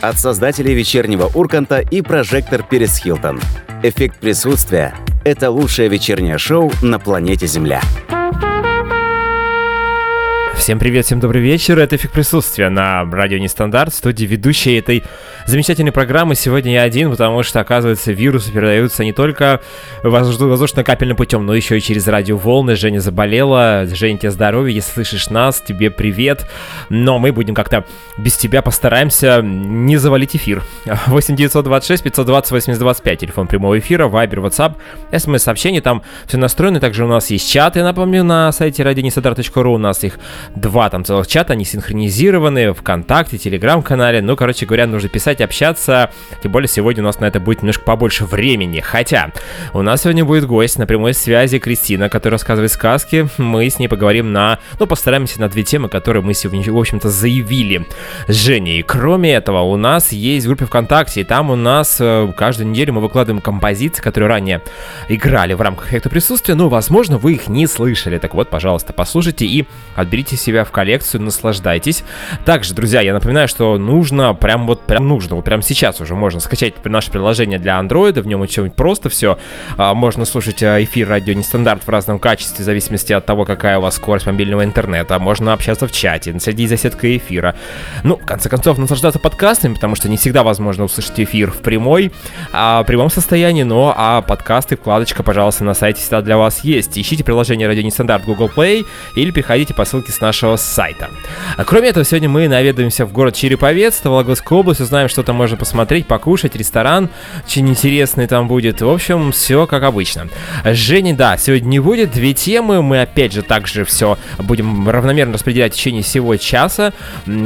От создателей вечернего Урканта и прожектор Перес Хилтон. Эффект присутствия – это лучшее вечернее шоу на планете Земля. Всем привет, всем добрый вечер. Это эффект присутствия на радио Нестандарт, студии ведущей этой замечательной программы. Сегодня я один, потому что, оказывается, вирусы передаются не только воздушно-капельным путем, но еще и через радиоволны. Женя заболела. Женя, тебе здоровья. Если слышишь нас, тебе привет. Но мы будем как-то без тебя постараемся не завалить эфир. 8 926 520 8025, телефон прямого эфира, Вайбер, WhatsApp, смс-сообщение, там все настроено. Также у нас есть чат, я напомню, на сайте радионестандарт.ру. У нас их два там целых чата, они синхронизированы, ВКонтакте, Телеграм-канале. Ну, короче говоря, нужно писать, общаться. Тем более сегодня у нас на это будет немножко побольше времени. Хотя, у нас сегодня будет гость на прямой связи Кристина, которая рассказывает сказки. Мы с ней поговорим на... Ну, постараемся на две темы, которые мы сегодня, в общем-то, заявили с Женей. Кроме этого, у нас есть группа ВКонтакте, и там у нас э, каждую неделю мы выкладываем композиции, которые ранее играли в рамках эффекта присутствия, но, возможно, вы их не слышали. Так вот, пожалуйста, послушайте и отберите себя в коллекцию, наслаждайтесь. Также, друзья, я напоминаю, что нужно, прям вот, прям нужно, вот прям сейчас уже можно скачать наше приложение для андроида, в нем очень просто все. А, можно слушать а, эфир радио нестандарт в разном качестве, в зависимости от того, какая у вас скорость мобильного интернета. Можно общаться в чате, следить за сеткой эфира. Ну, в конце концов, наслаждаться подкастами, потому что не всегда возможно услышать эфир в прямой, а, в прямом состоянии, но а подкасты, вкладочка, пожалуйста, на сайте всегда для вас есть. Ищите приложение радио нестандарт Google Play или переходите по ссылке с нашего сайта. А кроме этого, сегодня мы наведаемся в город Череповец, Вологодская область, узнаем, что там можно посмотреть, покушать, ресторан, очень интересный там будет. В общем, все как обычно. Жени, да, сегодня не будет, две темы, мы опять же также все будем равномерно распределять в течение всего часа.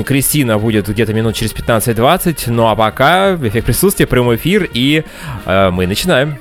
Кристина будет где-то минут через 15-20, ну а пока эффект присутствия, прямой эфир, и э, мы начинаем.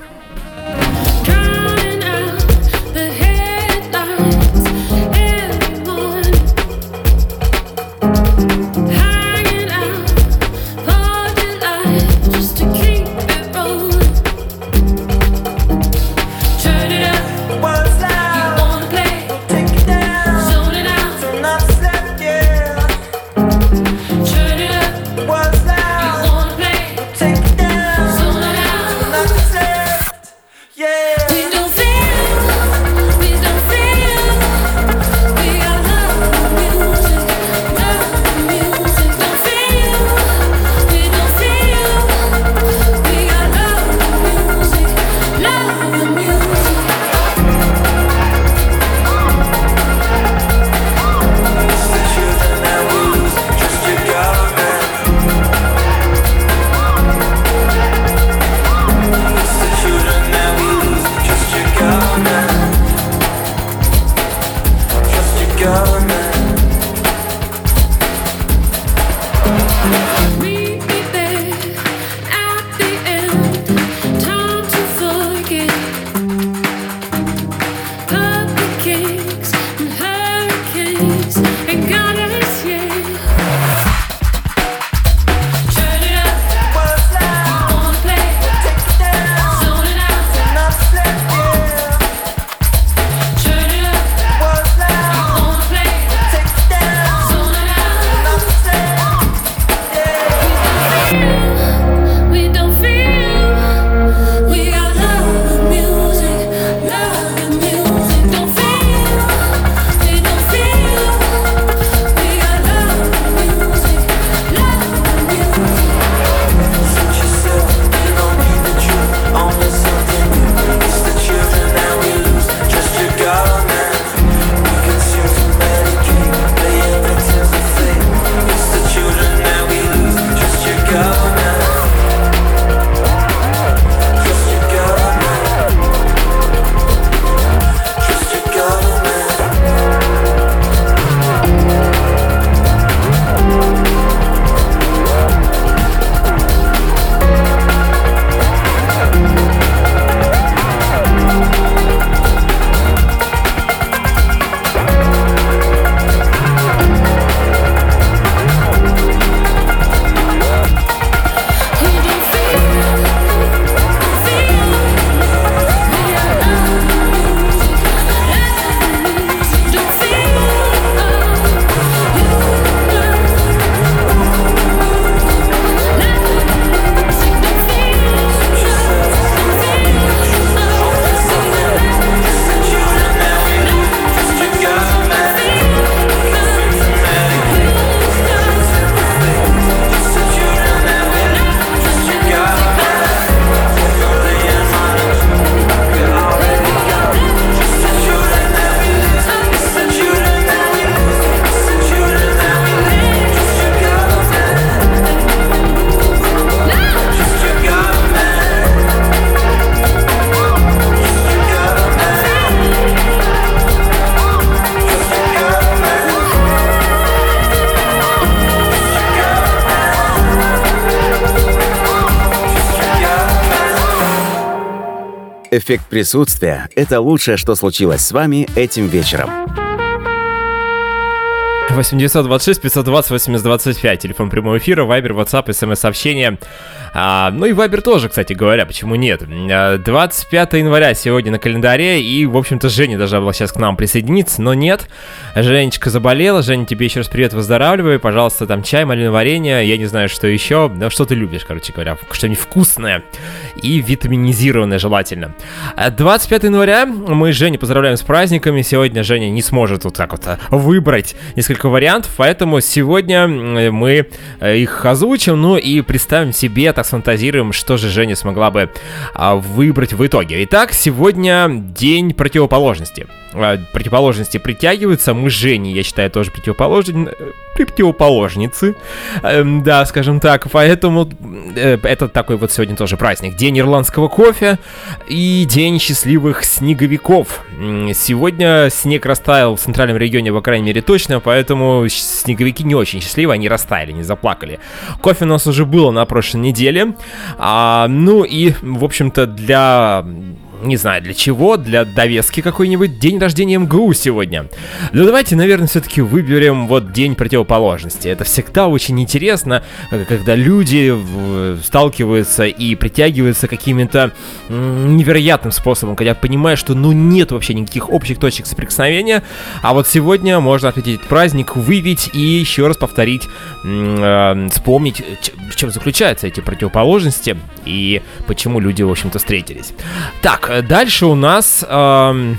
Эффект присутствия – это лучшее, что случилось с вами этим вечером. 8926 520 8025, телефон прямого эфира, вайбер, ватсап, смс-сообщение. А, ну и Вайбер тоже, кстати говоря, почему нет? 25 а, января сегодня на календаре, и, в общем-то, Женя должна была сейчас к нам присоединиться, но нет. Женечка заболела, Женя, тебе еще раз привет, выздоравливай, пожалуйста, там чай, малиновое варенье, я не знаю, что еще, но что ты любишь, короче говоря, что-нибудь вкусное и витаминизированное желательно. 25 января мы Женю поздравляем с праздниками, сегодня Женя не сможет вот так вот выбрать несколько вариантов, поэтому сегодня мы э, их озвучим, ну и представим себе, так сфантазируем, что же Женя смогла бы а, выбрать в итоге. Итак, сегодня день противоположности. А, противоположности притягиваются. Мы с Женей, я считаю, тоже противоположен... противоположницы. Эм, да, скажем так. Поэтому э, это такой вот сегодня тоже праздник. День ирландского кофе и день счастливых снеговиков. Сегодня снег растаял в центральном регионе, по крайней мере, точно, поэтому снеговики не очень счастливы, они растаяли, не заплакали. Кофе у нас уже было на прошлой неделе. А, ну и, в общем-то, для не знаю для чего, для довески какой-нибудь день рождения МГУ сегодня. Но давайте, наверное, все-таки выберем вот день противоположности. Это всегда очень интересно, когда люди сталкиваются и притягиваются какими-то невероятным способом, когда понимаешь, что ну нет вообще никаких общих точек соприкосновения, а вот сегодня можно отметить праздник, выявить и еще раз повторить, э, вспомнить, в чем заключаются эти противоположности и почему люди, в общем-то, встретились. Так, дальше у нас... Э,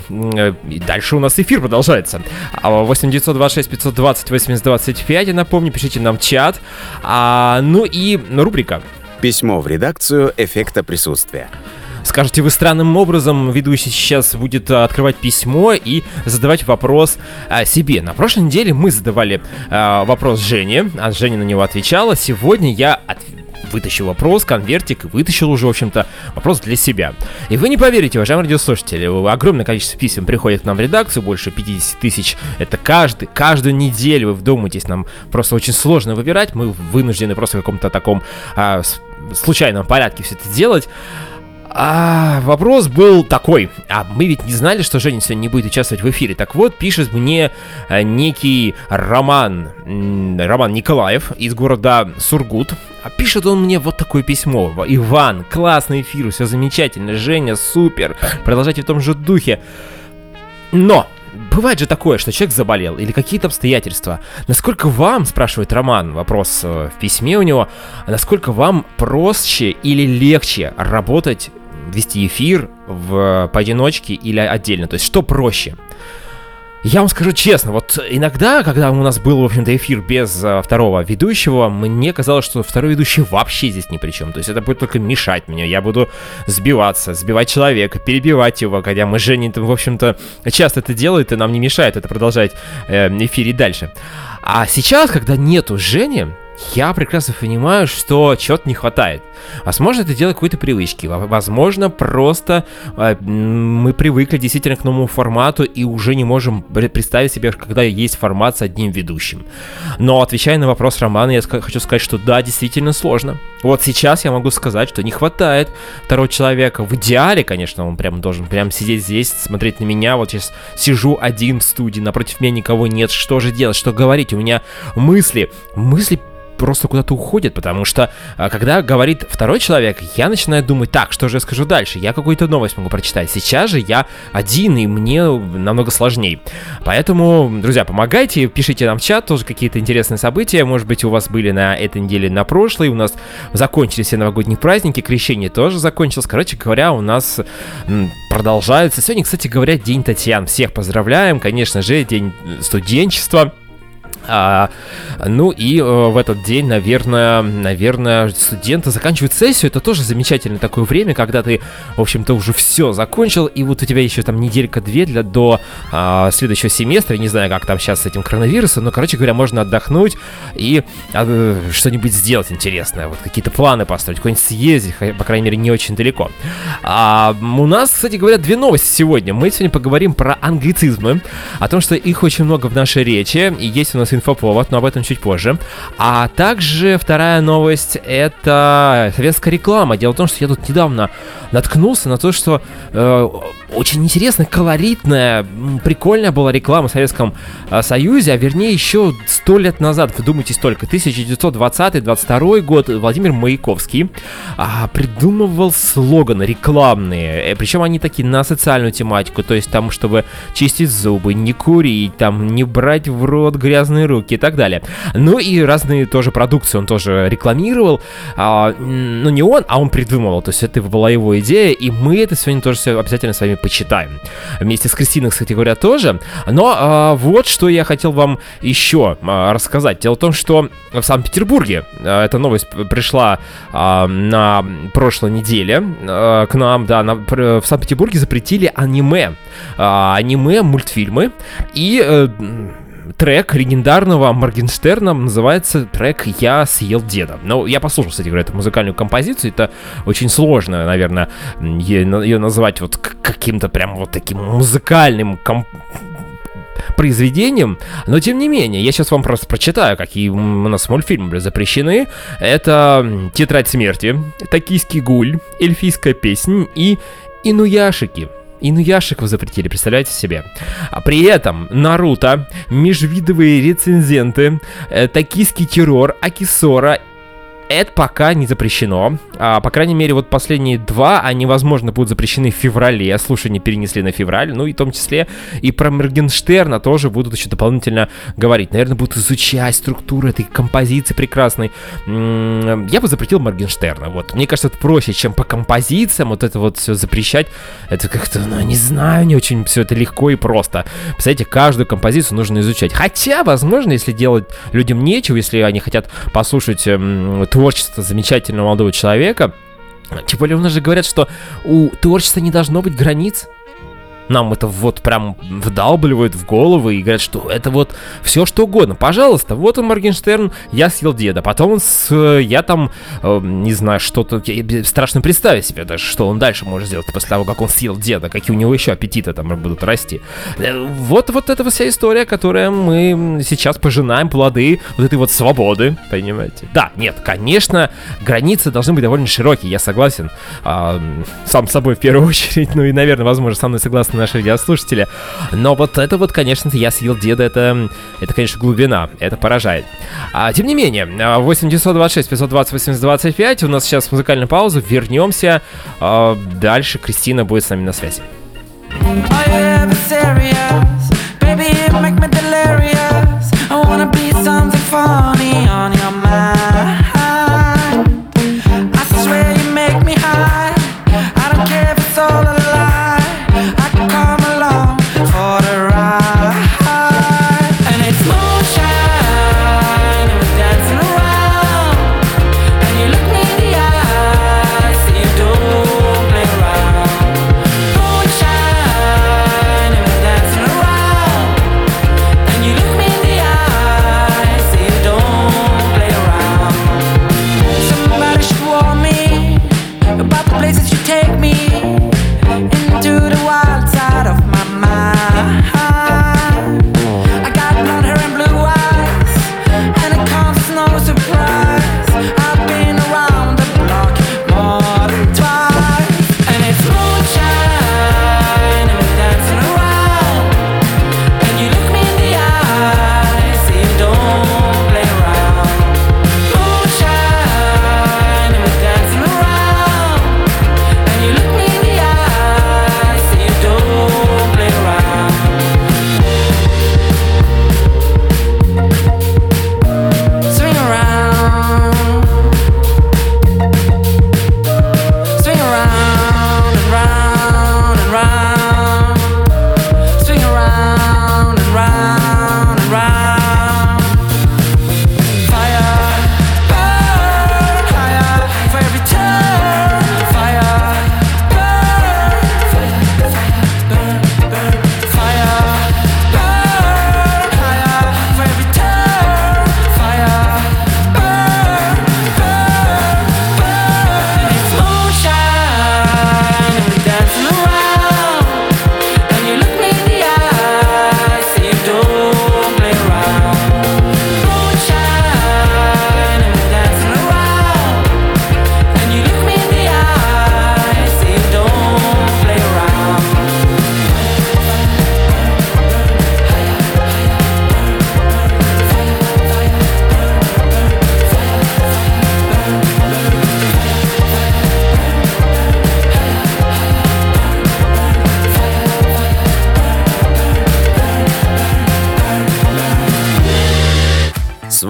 дальше у нас эфир продолжается. 8 926 520 80 25, я напомню, пишите нам в чат. А, ну и рубрика. Письмо в редакцию эффекта присутствия. Скажете вы странным образом, ведущий сейчас будет открывать письмо и задавать вопрос а, себе. На прошлой неделе мы задавали а, вопрос Жене, а Женя на него отвечала. Сегодня я отвечаю вытащил вопрос, конвертик, вытащил уже, в общем-то, вопрос для себя. И вы не поверите, уважаемые радиослушатели, огромное количество писем приходит к нам в редакцию, больше 50 тысяч. Это каждый, каждую неделю вы вдумайтесь, нам просто очень сложно выбирать, мы вынуждены просто в каком-то таком а, случайном порядке все это делать. А, вопрос был такой. А мы ведь не знали, что Женя сегодня не будет участвовать в эфире. Так вот, пишет мне а, некий Роман, Роман Николаев из города Сургут. А пишет он мне вот такое письмо. Иван, классный эфир, все замечательно. Женя, супер. Продолжайте в том же духе. Но бывает же такое, что человек заболел или какие-то обстоятельства. Насколько вам, спрашивает Роман, вопрос э, в письме у него, насколько вам проще или легче работать вести эфир в поодиночке или отдельно? То есть что проще? Я вам скажу честно, вот иногда, когда у нас был, в общем-то, эфир без а, второго ведущего, мне казалось, что второй ведущий вообще здесь ни при чем. То есть это будет только мешать мне. Я буду сбиваться, сбивать человека, перебивать его, когда мы с Женей, в общем-то, часто это делает, и нам не мешает это продолжать э, эфире дальше. А сейчас, когда нету Жени, я прекрасно понимаю, что чего-то не хватает. Возможно, это дело какой-то привычки. Возможно, просто э, мы привыкли действительно к новому формату и уже не можем представить себе, когда есть формат с одним ведущим. Но отвечая на вопрос Романа, я хочу сказать, что да, действительно сложно. Вот сейчас я могу сказать, что не хватает второго человека. В идеале, конечно, он прям должен прям сидеть здесь, смотреть на меня. Вот сейчас сижу один в студии, напротив меня никого нет. Что же делать, что говорить? У меня мысли, мысли просто куда-то уходит, потому что а, когда говорит второй человек, я начинаю думать, так, что же я скажу дальше, я какую-то новость могу прочитать. Сейчас же я один, и мне намного сложнее. Поэтому, друзья, помогайте, пишите нам в чат, тоже какие-то интересные события, может быть, у вас были на этой неделе, на прошлой, у нас закончились все новогодние праздники, крещение тоже закончилось, короче говоря, у нас продолжается. Сегодня, кстати говоря, День Татьян, всех поздравляем, конечно же, День студенчества. А, ну и э, в этот день, наверное, наверное, студенты заканчивают сессию. Это тоже замечательное такое время, когда ты, в общем-то, уже все закончил, и вот у тебя еще там неделька-две для до а, следующего семестра. Я не знаю, как там сейчас с этим коронавирусом, но, короче говоря, можно отдохнуть и а, что-нибудь сделать интересное. Вот какие-то планы построить, куда-нибудь съездить, по крайней мере, не очень далеко. А, у нас, кстати говоря, две новости сегодня. Мы сегодня поговорим про англицизмы, о том, что их очень много в нашей речи, и есть у нас появился инфоповод, но об этом чуть позже. А также вторая новость — это советская реклама. Дело в том, что я тут недавно наткнулся на то, что э, очень интересная, колоритная, прикольная была реклама в Советском э, Союзе, а вернее еще сто лет назад, вы думаете столько, 1920-22 год, Владимир Маяковский э, придумывал слоганы рекламные, э, причем они такие на социальную тематику, то есть там, чтобы чистить зубы, не курить, там, не брать в рот грязные руки и так далее. Ну и разные тоже продукции он тоже рекламировал, э, ну не он, а он придумывал, то есть это была его идея, и мы это сегодня тоже все обязательно с вами почитаем. Вместе с Кристиной, кстати говоря, тоже. Но а, вот что я хотел вам еще а, рассказать. Дело в том, что в Санкт-Петербурге а, эта новость пришла а, на прошлой неделе а, к нам, да, на, в Санкт-Петербурге запретили аниме. А, аниме, мультфильмы. И... А, трек легендарного Моргенштерна называется трек «Я съел деда». Ну, я послушал, кстати говоря, эту музыкальную композицию. Это очень сложно, наверное, ее назвать вот каким-то прям вот таким музыкальным комп произведением, но тем не менее, я сейчас вам просто прочитаю, какие у нас мультфильмы были запрещены. Это «Тетрадь смерти», «Токийский гуль», «Эльфийская песня» и «Инуяшики». Инуяшиков запретили, представляете себе? А при этом Наруто, межвидовые рецензенты, э, токийский террор, Акисора это пока не запрещено. А, по крайней мере, вот последние два, они, возможно, будут запрещены в феврале. Слушания перенесли на февраль. Ну и в том числе и про Моргенштерна тоже будут еще дополнительно говорить. Наверное, будут изучать структуру этой композиции прекрасной. Я бы запретил Моргенштерна. Вот. Мне кажется, это проще, чем по композициям вот это вот все запрещать. Это как-то, ну, не знаю, не очень все это легко и просто. Представляете, каждую композицию нужно изучать. Хотя, возможно, если делать людям нечего, если они хотят послушать эм, творчество замечательного молодого человека. Тем более у нас же говорят, что у творчества не должно быть границ нам это вот прям вдалбливают в голову и говорят, что это вот все что угодно. Пожалуйста, вот он Моргенштерн, я съел деда. Потом он с, я там, э, не знаю, что-то, страшно представить себе даже, что он дальше может сделать после того, как он съел деда, какие у него еще аппетиты там будут расти. Э, вот, вот эта вся история, которая мы сейчас пожинаем плоды вот этой вот свободы, понимаете? Да, нет, конечно, границы должны быть довольно широкие, я согласен. А, сам собой в первую очередь, ну и, наверное, возможно, со мной согласны наши радиослушатели. Но вот это вот, конечно, я съел деда, это, это, конечно, глубина, это поражает. А, тем не менее, 8 926 520 8025, у нас сейчас музыкальная пауза, вернемся. А, дальше Кристина будет с нами на связи.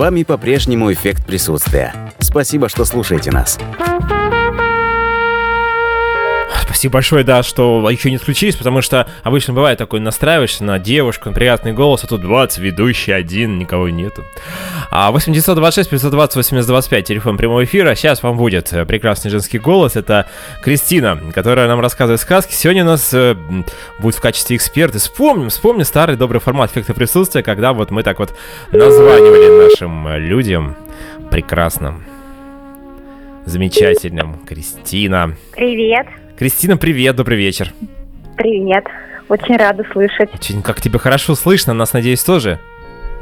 Вами по-прежнему эффект присутствия. Спасибо, что слушаете нас. Спасибо большое, да, что еще не отключились, потому что обычно бывает такой, настраиваешься на девушку, на приятный голос, а тут 20, ведущий один, никого нету. А 8926 520 8025, телефон прямого эфира. Сейчас вам будет э, прекрасный женский голос. Это Кристина, которая нам рассказывает сказки. Сегодня у нас э, будет в качестве эксперта. Вспомним, вспомним старый добрый формат эффекта присутствия, когда вот мы так вот названивали нашим людям. Прекрасно. Замечательным. Кристина. Привет. Кристина, привет, добрый вечер. Привет. Очень рада слышать. Очень, как тебя хорошо слышно, нас, надеюсь, тоже?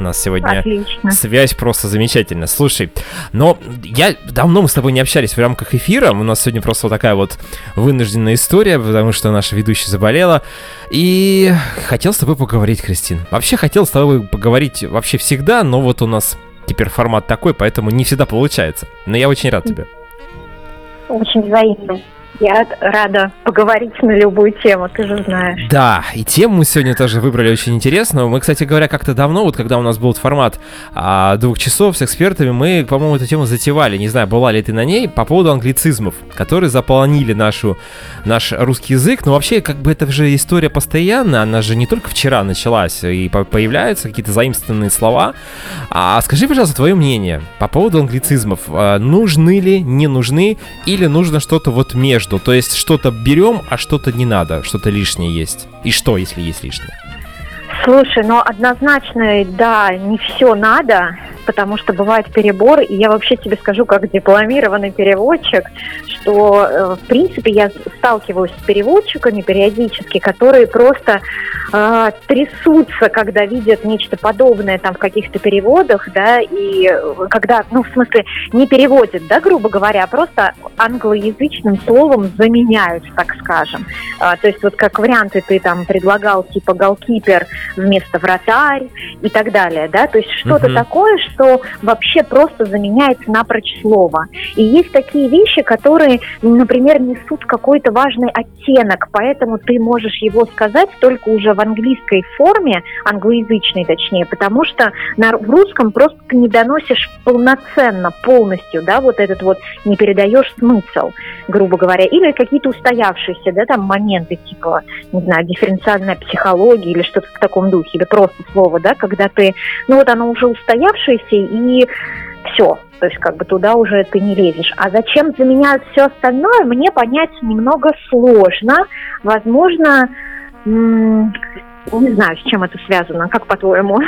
У нас сегодня Отлично. связь просто замечательная. Слушай, но я давно мы с тобой не общались в рамках эфира. У нас сегодня просто вот такая вот вынужденная история, потому что наша ведущая заболела. И хотел с тобой поговорить, Кристин. Вообще хотел с тобой поговорить вообще всегда, но вот у нас теперь формат такой, поэтому не всегда получается. Но я очень рад тебе. Очень взаимно. Я рада поговорить на любую тему, ты же знаешь. Да, и тему мы сегодня тоже выбрали очень интересную. Мы, кстати говоря, как-то давно, вот когда у нас был формат а, двух часов с экспертами, мы, по-моему, эту тему затевали. Не знаю, была ли ты на ней, по поводу англицизмов, которые заполонили нашу, наш русский язык. Но вообще, как бы это же история постоянная, она же не только вчера началась, и по появляются какие-то заимствованные слова. А скажи, пожалуйста, твое мнение по поводу англицизмов. А, нужны ли, не нужны, или нужно что-то вот между? Между. То есть что-то берем, а что-то не надо, что-то лишнее есть. И что, если есть лишнее? Слушай, ну однозначно, да, не все надо, потому что бывает перебор, и я вообще тебе скажу, как дипломированный переводчик, что, э, в принципе, я сталкиваюсь с переводчиками периодически, которые просто э, трясутся, когда видят нечто подобное там в каких-то переводах, да, и когда, ну, в смысле, не переводят, да, грубо говоря, а просто англоязычным словом заменяют, так скажем. А, то есть вот как варианты ты там предлагал, типа голкипер вместо вратарь и так далее, да, то есть что-то uh-huh. такое, что вообще просто заменяет напрочь слово. И есть такие вещи, которые, например, несут какой-то важный оттенок, поэтому ты можешь его сказать только уже в английской форме, англоязычной точнее, потому что на, в русском просто ты не доносишь полноценно, полностью, да, вот этот вот, не передаешь смысл, грубо говоря, или какие-то устоявшиеся, да, там моменты, типа, не знаю, дифференциальная психология или что-то в таком духе, или просто слово, да, когда ты, ну вот оно уже устоявшееся, и все. То есть как бы туда уже ты не лезешь. А зачем заменяют все остальное, мне понять немного сложно. Возможно, не знаю, с чем это связано. Как по-твоему?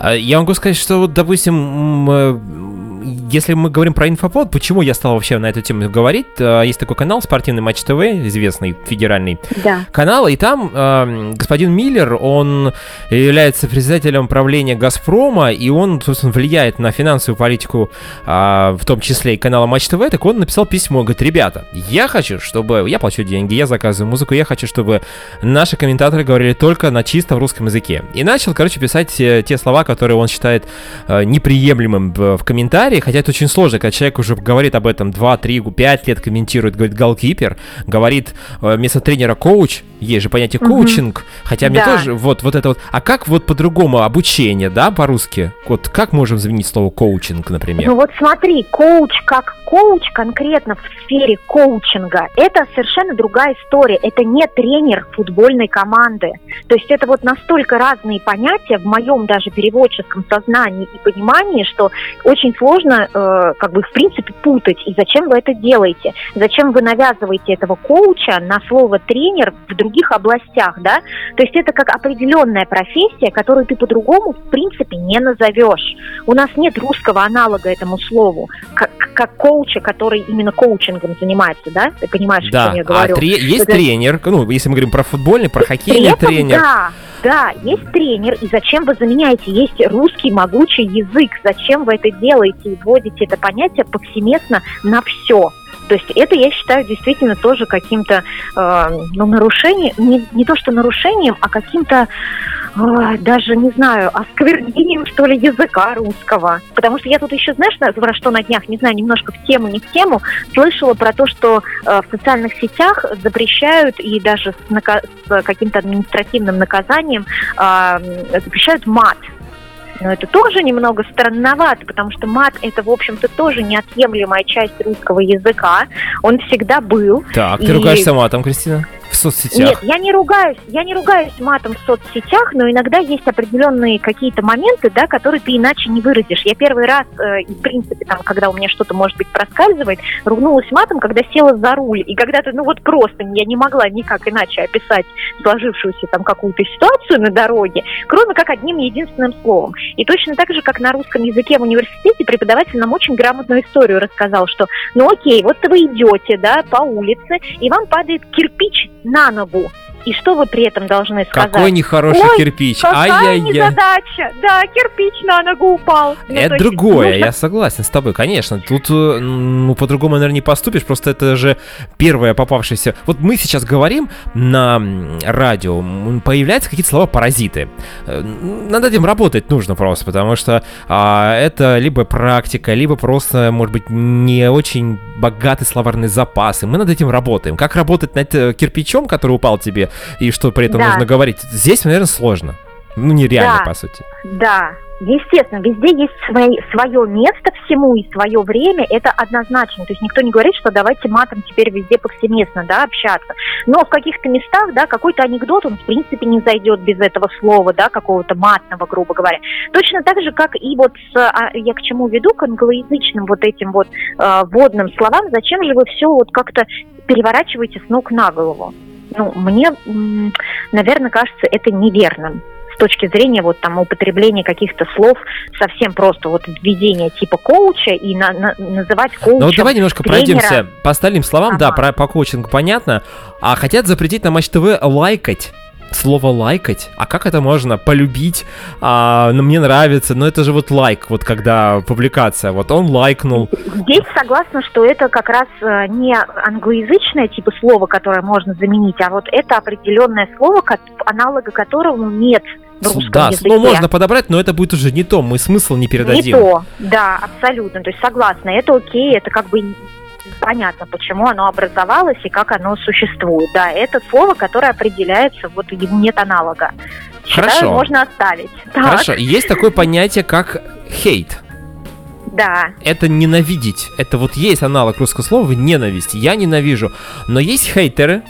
А, я могу сказать, что вот, допустим, э, если мы говорим про инфоповод, почему я стал вообще на эту тему говорить? Э, есть такой канал «Спортивный матч ТВ», известный федеральный да. канал, и там э, господин Миллер, он является председателем правления «Газпрома», и он, собственно, влияет на финансовую политику, э, в том числе и канала Матч ТВ, так он написал письмо, говорит, ребята, я хочу, чтобы, я плачу деньги, я заказываю музыку, я хочу, чтобы наши комментаторы говорили только на чистом русском языке. И начал, короче, писать те, те слова, которые он считает э, неприемлемым в, в комментарии, хотя это очень сложно, когда человек уже говорит об этом 2, 3, 5 лет комментирует, говорит голкипер, говорит э, вместо тренера коуч, есть же понятие коучинг, угу. хотя мне да. тоже вот, вот это вот. А как вот по-другому обучение, да, по-русски? Вот как можем заменить слово коучинг, например? Ну вот смотри, коуч как коуч конкретно в сфере коучинга, это совершенно другая история. Это не тренер футбольной команды. То есть это вот настолько разные понятия в моем даже переводческом сознании и понимании, что очень сложно э, как бы в принципе путать. И зачем вы это делаете? Зачем вы навязываете этого коуча на слово тренер в других областях, да? То есть это как определенная профессия, которую ты по-другому в принципе не назовешь. У нас нет русского аналога этому слову, как, как коуча, который именно коучингом занимается, да? Ты понимаешь, да. о чем я говорю? А тре- есть это... тренер, ну, если мы говорим про футбольный, про хоккейный этом, тренер. Да, да, есть тренер, и зачем вы заменяете? Есть русский могучий язык, зачем вы это делаете и вводите это понятие повсеместно на все? То есть это, я считаю, действительно тоже каким-то э, ну, нарушением, не, не то что нарушением, а каким-то даже, не знаю, осквернением, что ли, языка русского. Потому что я тут еще, знаешь, про что на днях, не знаю, немножко в тему, не в тему, слышала про то, что э, в социальных сетях запрещают и даже с, нака- с каким-то административным наказанием э, запрещают мат Но это тоже немного странновато, потому что мат это, в общем-то, тоже неотъемлемая часть русского языка. Он всегда был. Так, И- ты ругаешься матом, Кристина? Соцсетях? Нет, я не ругаюсь, я не ругаюсь матом в соцсетях, но иногда есть определенные какие-то моменты, да, которые ты иначе не выразишь. Я первый раз, э, в принципе, там, когда у меня что-то, может быть, проскальзывает, ругнулась матом, когда села за руль. И когда ты, ну вот просто, я не могла никак иначе описать сложившуюся там какую-то ситуацию на дороге, кроме как одним единственным словом. И точно так же, как на русском языке в университете, преподаватель нам очень грамотную историю рассказал, что, ну окей, вот вы идете, да, по улице, и вам падает кирпич на ногу. И что вы при этом должны сказать? Какой нехороший Ой, кирпич. Какая незадача! Да, кирпич на ногу упал. Ну, то Это есть другое, нужно- я согласен с тобой, конечно. Тут, э, ну, по-другому, наверное, не поступишь, просто это же первое попавшееся... Вот мы сейчас говорим на радио, появляются какие-то слова-паразиты. Э, Над этим работать нужно просто, потому что а, это либо практика, либо просто, может быть, не очень богатый словарный запас, и мы над этим работаем. Как работать над э, кирпичом, который упал тебе, и что при этом Да. нужно говорить, здесь, наверное, сложно. Ну, нереально, Да. по сути. Да, естественно, везде есть свое место всему и свое время, это однозначно. То есть никто не говорит, что давайте матом теперь везде повсеместно, да, общаться. Но в каких-то местах, да, какой-то анекдот, он в принципе не зайдет без этого слова, да, какого-то матного, грубо говоря. Точно так же, как и вот, с, а, я к чему веду, к англоязычным вот этим вот э, водным словам, зачем же вы все вот как-то переворачиваете с ног на голову? Ну, мне, наверное, кажется это неверным с точки зрения вот там употребления каких-то слов совсем просто вот введения типа коуча и на- на- называть коучем Ну вот давай немножко тренера. пройдемся по остальным словам. Да, Ага. про, по коучингу понятно. А хотят запретить на Матч ТВ лайкать. Слово лайкать. А как это можно полюбить? А, ну, мне нравится. Но это же вот лайк, вот когда публикация. Вот он лайкнул. Здесь согласна, что это как раз э, не англоязычное типа слова, которое можно заменить, а вот это определенное слово, аналога которому нет в русском да, языке. слово можно подобрать, но это будет уже не то. Мы смысл не Не передадим. то, да, абсолютно. То есть согласна, это окей, это как бы понятно, почему оно образовалось и как оно существует. Да, это слово, которое определяется, вот нет аналога. Считаю, Хорошо. можно оставить. Так, Хорошо. Есть такое понятие, как хейт. Да, это ненавидеть. Это вот есть аналог русского слова ненависть. Я ненавижу. Но есть хейтеры.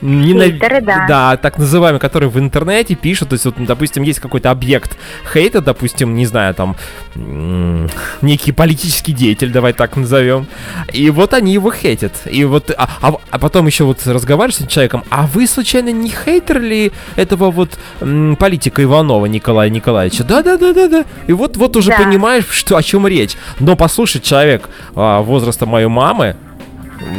Ненав- Хейтеры, да. Да, так называемые, которые в интернете пишут, то есть, вот, допустим, есть какой-то объект хейта, допустим, не знаю, там, м, некий политический деятель, давай так назовем, и вот они его хейтят. И вот, а, а- а потом еще вот разговариваешь с человеком, а вы, случайно, не хейтер ли этого вот м, политика Иванова Николая Николаевича? Да-да-да-да-да. И вот, вот уже Да. понимаешь, что, о чем речь. Но послушай, человек а, возраста моей мамы,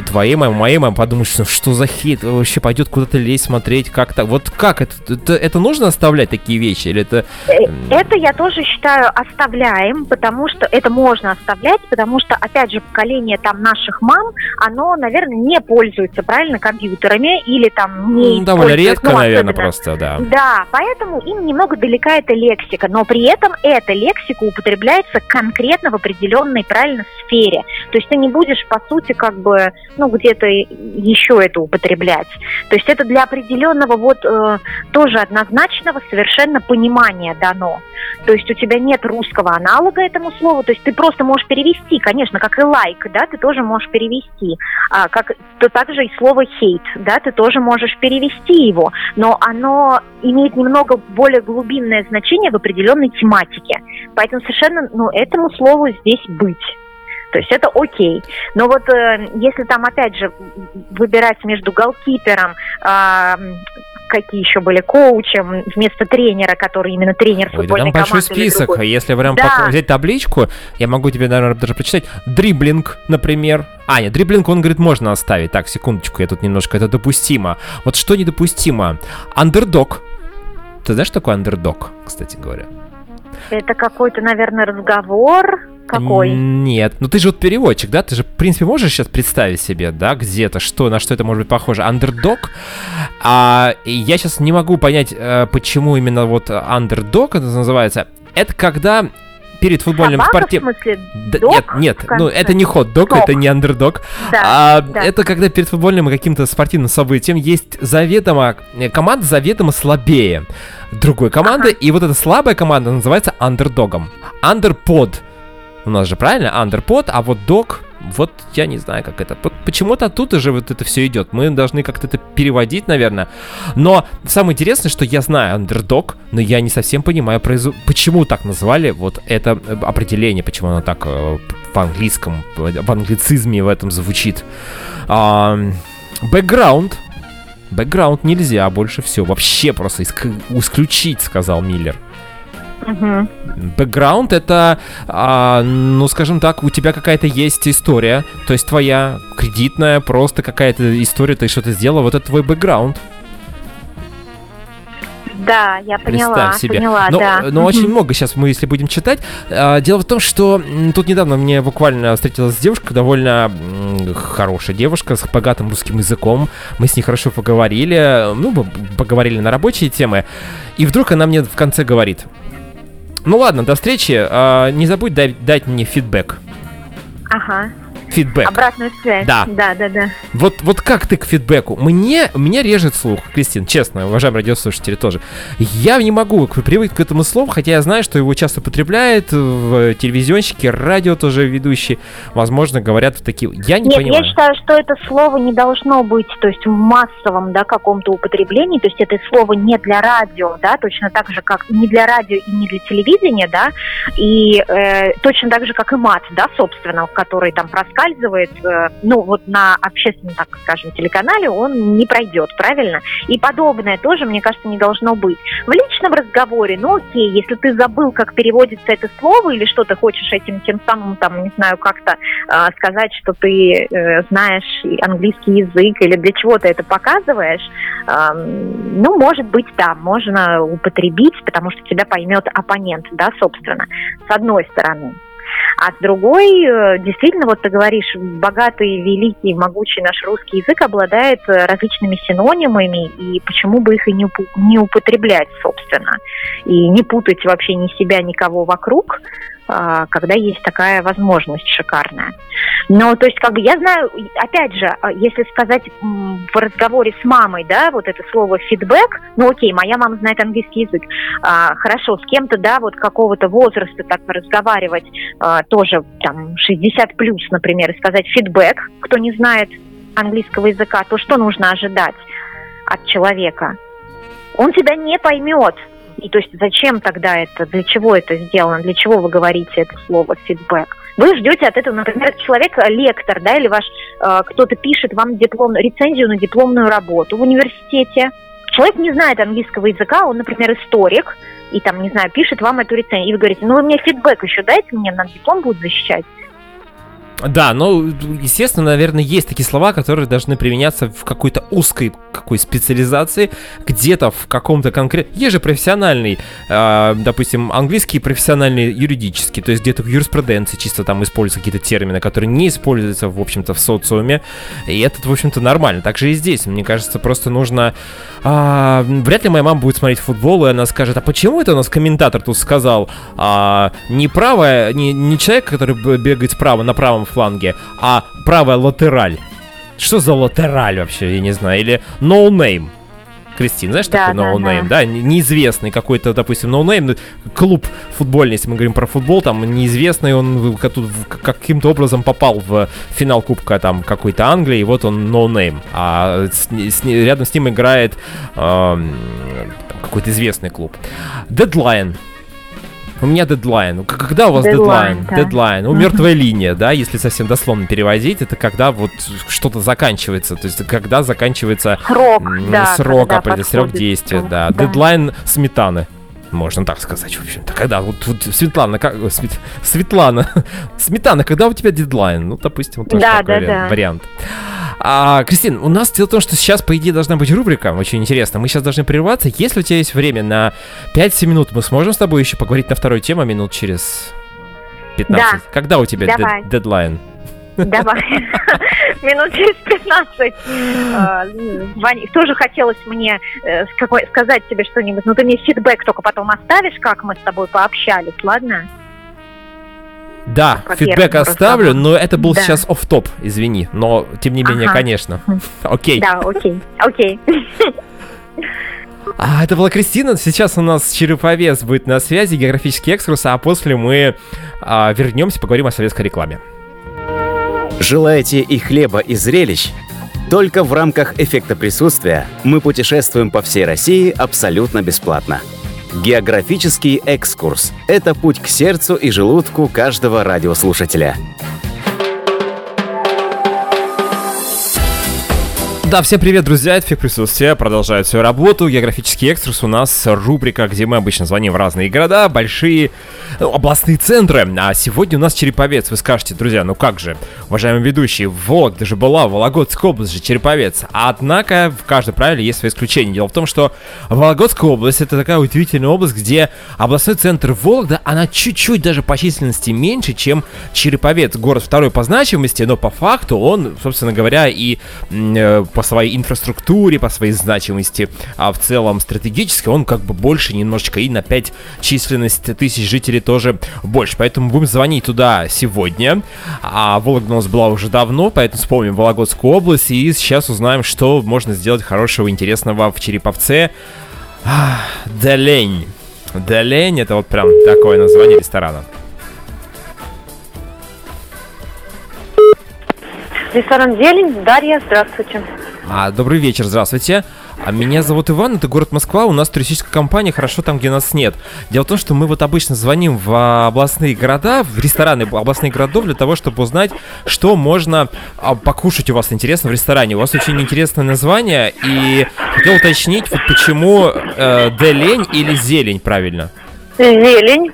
твоей мамы, моей мамы, подумаешь, что, что за хейт, вообще пойдет куда-то лезть, смотреть, как так. Вот как это, это, это нужно оставлять такие вещи? Или это... Э, Это я тоже считаю оставляем, потому что это можно оставлять, потому что, опять же, поколение там наших мам, оно, наверное, не пользуется, правильно, компьютерами или там не м, довольно редко, ну, наверное, особенно- просто, да. Да, поэтому им немного далека эта лексика, но при этом эта лексика употребляется конкретно в определенной правильно сфере. То есть ты не будешь, по сути, как бы, ну, где-то еще это употреблять. То есть это для определенного вот э, тоже однозначного совершенно понимания дано. То есть у тебя нет русского аналога этому слову, то есть ты просто можешь перевести, конечно, как и лайк, да, ты тоже можешь перевести, а, как то также и слово хейт, да, ты тоже можешь перевести его, но оно имеет немного более глубинное значение в определенной тематике, поэтому совершенно, ну, этому слову здесь быть. То есть это окей. Но вот э, если там, опять же, выбирать между голкипером, а, какие еще были, коучем, вместо тренера, который именно тренер Ой, да футбольной там большой список. Если прям Да. взять табличку, я могу тебе, наверное, даже прочитать. Дриблинг, например. А, нет, дриблинг, он говорит, можно оставить. Так, секундочку, я тут немножко, это допустимо. Вот что недопустимо? Андердог. Ты знаешь, что такое андердог, кстати говоря? Это какой-то, наверное, разговор. Какой? Нет. Ну ты же вот переводчик, да? Ты же, в принципе, можешь сейчас представить себе, да, где-то, что, на что это может быть похоже. Андердог. А я сейчас не могу понять, э, почему именно вот андердог это называется. Это когда перед футбольным смысле, Да, нет, нет, ну это не хот-дог, Дог. это не андердог. Да, а, да. Это когда перед футбольным и каким-то спортивным событием есть заведомо, э, команда заведомо слабее другой команды, и вот эта слабая команда называется андердогом. Андерпод. У нас же правильно? Андерпод, а вот дог, вот я не знаю, как это. Почему-то оттуда же вот это все идет. Мы должны как-то это переводить, наверное. Но самое интересное, что я знаю андердог, но я не совсем понимаю, почему так назвали вот это э, определение, почему оно так э, в английском, в англицизме в этом звучит. Бэкграунд. Бэкграунд нельзя больше все. Вообще просто иск- исключить, сказал Миллер. Бэкграунд это, а, ну, скажем так, у тебя какая-то есть история, то есть твоя кредитная, просто какая-то история, ты что-то сделала, вот это твой бэкграунд. Да, я поняла, Представь себе. поняла, но, да. но очень много сейчас мы, если будем читать. А, Дело в том, что тут недавно мне буквально встретилась девушка, довольно хорошая девушка с богатым русским языком. Мы с ней хорошо поговорили, ну, поговорили на рабочие темы. И вдруг она мне в конце говорит, ну ладно, до встречи, а, не забудь дать, дать мне фидбэк. Ага. Фидбэк. Обратную связь. Да. Да, да, да. Вот, вот как ты к фидбэку? Мне, меня режет слух, Кристин, честно, уважаемые радиослушатели тоже. Я не могу привыкнуть к этому слову, хотя я знаю, что его часто употребляют в телевизионщике, радио тоже ведущие, возможно, говорят в такие... Я не Нет, понимаю. я считаю, что это слово не должно быть, то есть в массовом, да, каком-то употреблении, то есть это слово не для радио, да, точно так же, как не для радио и не для телевидения, да, и э, точно так же, как и мат, да, собственно, который там проскальзывает, э, ну, вот на общественном, так скажем, телеканале он не пройдет, правильно? И подобное тоже, мне кажется, не должно быть. В личном разговоре, ну, окей, если ты забыл, как переводится это слово, или что ты хочешь этим тем самым, там, не знаю, как-то э, сказать, что ты э, знаешь английский язык или для чего ты это показываешь, эм, ну, может быть, да, можно употребить, потому что тебя поймет оппонент, да, собственно, с одной стороны. А с другой, э, действительно, вот ты говоришь, богатый, великий, могучий наш русский язык обладает э, различными синонимами, и почему бы их и не, не употреблять, собственно, и не путать вообще ни себя, никого вокруг, когда есть такая возможность шикарная. Но, то есть, как бы я знаю, опять же, а, если сказать в разговоре с мамой, да, вот это слово фидбэк, ну окей, моя мама знает английский язык, а, хорошо, с кем-то, да, вот какого-то возраста так разговаривать, а, тоже там 60 плюс, например, и сказать фидбэк, кто не знает английского языка, то что нужно ожидать от человека? Он тебя не поймет. И то есть зачем тогда это, для чего это сделано, для чего вы говорите это слово фидбэк? Вы ждете от этого, например, человек э, лектор, да, или ваш э, кто-то пишет вам диплом, рецензию на дипломную работу в университете. Человек не знает английского языка, он, например, историк, и там, не знаю, пишет вам эту рецензию, и вы говорите, ну вы мне фидбэк еще дайте, мне на диплом будет защищать. Да, ну, естественно, наверное, есть такие слова, которые должны применяться в какой-то узкой какой специализации, где-то в каком-то конкретном... Есть же профессиональный, э, допустим, английский профессиональный юридический, то есть где-то в юриспруденции чисто там используются какие-то термины, которые не используются, в общем-то, в социуме, и это, в общем-то, нормально. Так же и здесь, мне кажется, просто нужно... а, вряд ли моя мама будет смотреть футбол, и она скажет, а почему это у нас комментатор тут сказал? А, не правая, не, не человек, который бегает справа на правом фланге, а правая латераль. Что за латераль вообще, я не знаю, или no name. Кристин, знаешь, Да, такой да, name, да. да. Не- неизвестный какой-то, допустим, ну, клуб футбольный, если мы говорим про футбол, там неизвестный, он каким-то образом попал в финал Кубка там какой-то Англии, и вот он name, а с с рядом с ним играет там какой-то известный клуб. Дедлайн. У меня дедлайн. Когда у вас дедлайн? Дедлайн, да. Дедлайн. Мгм. мертвая линия, да, если совсем дословно переводить, это когда вот что-то заканчивается. То есть, когда заканчивается Срок, да. срок, действия, да. Дедлайн сметаны. Можно так сказать, в общем-то. Когда вот, вот Светлана, как, ой, Свет- Светлана, Сметана, когда у тебя дедлайн? Ну, допустим, тоже Да, такой да, да. вариант. А, Кристин, у нас дело в том, что сейчас, по идее, должна быть рубрика, очень интересно. Мы сейчас должны прерваться. Если у тебя есть время на 5-7 минут, мы сможем с тобой еще поговорить на вторую тему минут через 15. Да. Когда у тебя Давай. дедлайн? Давай. Минут через 15. А, Ваня, тоже хотелось мне э, сказать тебе что-нибудь, но ты мне фидбэк только потом оставишь, как мы с тобой пообщались, ладно? Да, По фидбэк первому оставлю, но это был Да. сейчас оф топ извини. Но, тем не менее, Ага. конечно. Окей. Да, окей, окей. А, это была Кристина. Сейчас у нас Череповец будет на связи, географический экскурс, а после мы а, вернемся, поговорим о советской рекламе. Желаете и хлеба, и зрелищ? Только в рамках эффекта присутствия мы путешествуем по всей России абсолютно бесплатно. Географический экскурс – это путь к сердцу и желудку каждого радиослушателя. Да, всем привет, друзья, это Фиг Присутствия, продолжает свою работу. Географический экскурс у нас рубрика, где мы обычно звоним в разные города, большие ну, областные центры. А сегодня у нас Череповец. Вы скажете, друзья, ну как же, уважаемые ведущие, Вологда же была, Вологодская область же Череповец. Однако в каждом правиле есть свои исключения. Дело в том, что Вологодская область это такая удивительная область, где областной центр Вологда, она чуть-чуть даже по численности меньше, чем Череповец. Город второй по значимости, но по факту он, собственно говоря, и э, по своей инфраструктуре, по своей значимости, а в целом стратегически он как бы больше немножечко и на 5 численность тысяч жителей тоже больше. Поэтому будем звонить туда сегодня. А Вологда у нас была уже давно, поэтому вспомним Вологодскую область и сейчас узнаем, что можно сделать хорошего, интересного в Череповце. Ах, Долень. Долень это вот прям такое название ресторана. Ресторан «Зелень». Дарья, здравствуйте. А, добрый вечер, здравствуйте. А меня зовут Иван, это город Москва, у нас туристическая компания «Хорошо там, где нас нет». Дело в том, что мы вот обычно звоним в а, областные города, в рестораны областных городов для того, чтобы узнать, что можно а, покушать у вас интересно в ресторане. У вас очень интересное название, и хотел уточнить, вот почему э, «делень» или «зелень» правильно? «Зелень».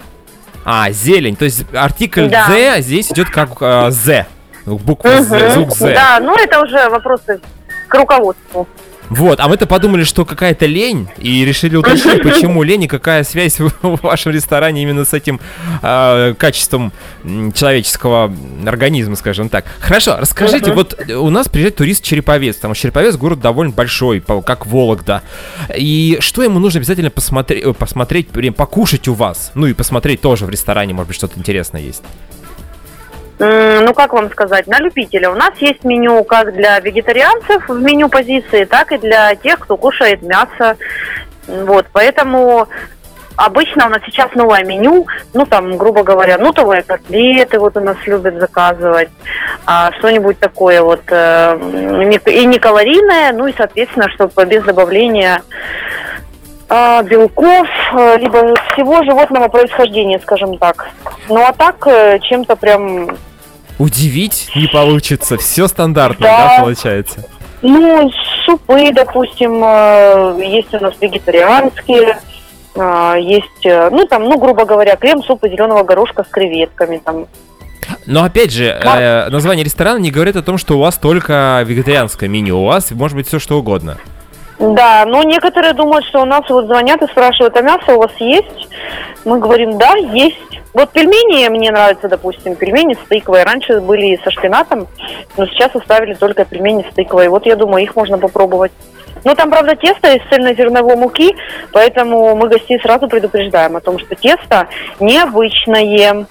А, зелень, то есть артикль Да. «з» здесь идет как э, «з», буква «з», Мгм. звук «з». Да, ну это уже вопросы к руководству. Вот, а мы-то подумали, что какая-то лень, и решили уточнить, почему лень и какая связь в вашем ресторане именно с этим э, качеством человеческого организма, скажем так. Хорошо, расскажите, вот э, у нас приезжает турист Череповец, потому что Череповец город довольно большой, как Вологда. И что ему нужно обязательно посмотреть, посмотреть, покушать у вас? Ну и посмотреть тоже в ресторане, может быть, что-то интересное есть. Ну, как вам сказать, на любителя. У нас есть меню как для вегетарианцев в меню позиции, так и для тех, кто кушает мясо. Вот, поэтому обычно у нас сейчас новое меню, ну, там, грубо говоря, нутовые котлеты вот у нас любят заказывать, а, что-нибудь такое вот э, и не калорийное, ну, и, соответственно, чтобы без добавления а, белков, э, либо всего животного происхождения, скажем так. Ну, а так, э, чем-то прям Удивить не получится, все стандартно, Да. да, получается? Ну, супы, допустим, э, есть у нас вегетарианские, а, есть, э, ну, там, ну, грубо говоря, крем-суп из зеленого горошка с креветками, там. Но опять же, э, название ресторана не говорит о том, что у вас только вегетарианское меню. У вас может быть все что угодно. Да, но некоторые думают, что у нас вот звонят и спрашивают, а мясо у вас есть? Мы говорим, да, есть. Вот пельмени мне нравятся, допустим, пельмени с тыквой. Раньше были со шпинатом, но сейчас оставили только пельмени с тыквой. Вот я думаю, их можно попробовать. Но там, правда, тесто из цельнозерновой муки, поэтому мы гостей сразу предупреждаем о том, что тесто необычное.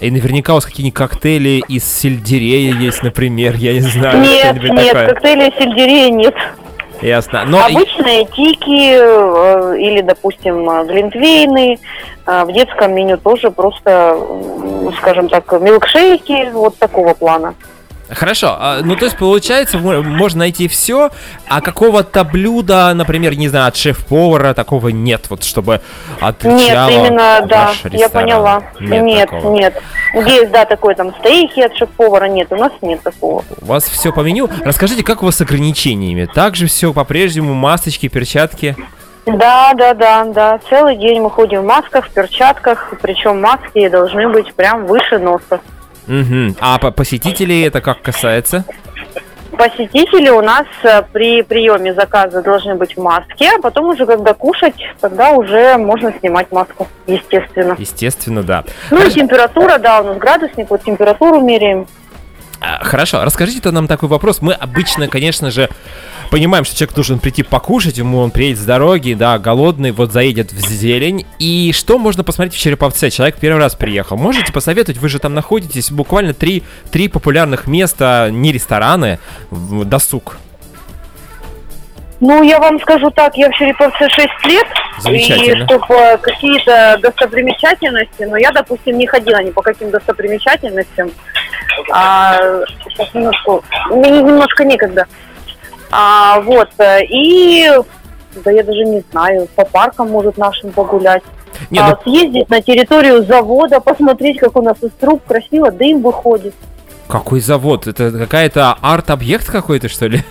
И наверняка у вас какие-нибудь коктейли из сельдерея есть, например, я не знаю. Нет, нет, такое. коктейля сельдерея нет. Ясно. Но Обычные тики э, или, допустим, глинтвейны. Э, В детском меню тоже просто, скажем так, милкшейки вот такого плана. Хорошо, а, ну то есть получается, мо- можно найти все, а какого-то блюда, например, не знаю, от шеф-повара такого нет, вот чтобы отличало Нет, именно, да, ваш я ресторан. поняла. Нет, Нет, такого. нет. Есть, да, такой там стейки от шеф-повара, нет, у нас нет такого. У вас все по меню. Расскажите, как у вас с ограничениями? Также все по-прежнему, масочки, перчатки? Да, да, да, да. Целый день мы ходим в масках, в перчатках, причем маски должны быть прям выше носа. Мгм. А по посетителей это как касается? Посетители у нас э, при приеме заказа должны быть в маске, а потом уже, когда кушать, тогда уже можно снимать маску, естественно. Естественно, да. Ну и температура, да, у нас градусник, вот температуру меряем. А, хорошо, расскажите нам такой вопрос. Мы обычно, конечно же, понимаем, что человек должен прийти покушать, ему он приедет с дороги, да, голодный, вот заедет в зелень. И что можно посмотреть в Череповце? Человек первый раз приехал. Можете посоветовать, вы же там находитесь, буквально три, три популярных места, не рестораны, досуг. Ну, я вам скажу так, я в Череповце 6 лет, и чтобы какие-то достопримечательности, но я, допустим, не ходила ни по каким достопримечательностям, а, сейчас минутку, мне немножко некогда. А, вот, и, да я даже не знаю, по паркам, может, нашим погулять. Не, а, ну... Съездить на территорию завода, посмотреть, как у нас из труб красиво дым выходит. Какой завод? Это какая-то арт-объект какой-то, что ли?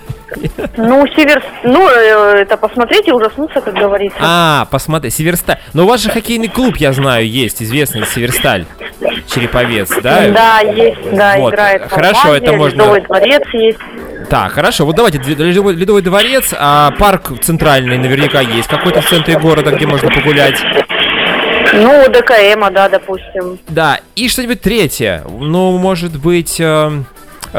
Ну, Север... Ну, э, это посмотреть и ужаснуться, как говорится. А, посмотри, Северсталь. Но у вас же хоккейный клуб, я знаю, есть, известный Северсталь. Череповец, да? Да, есть, да, вот. играет. Хорошо, это можно... Ледовый дворец есть. Так, хорошо, вот давайте, Ледовый, Ледовый дворец, а парк центральный наверняка есть, какой-то в центре города, где можно погулять. Ну, ДКМа, да, допустим. Да, и что-нибудь третье. Ну, может быть, э, Э,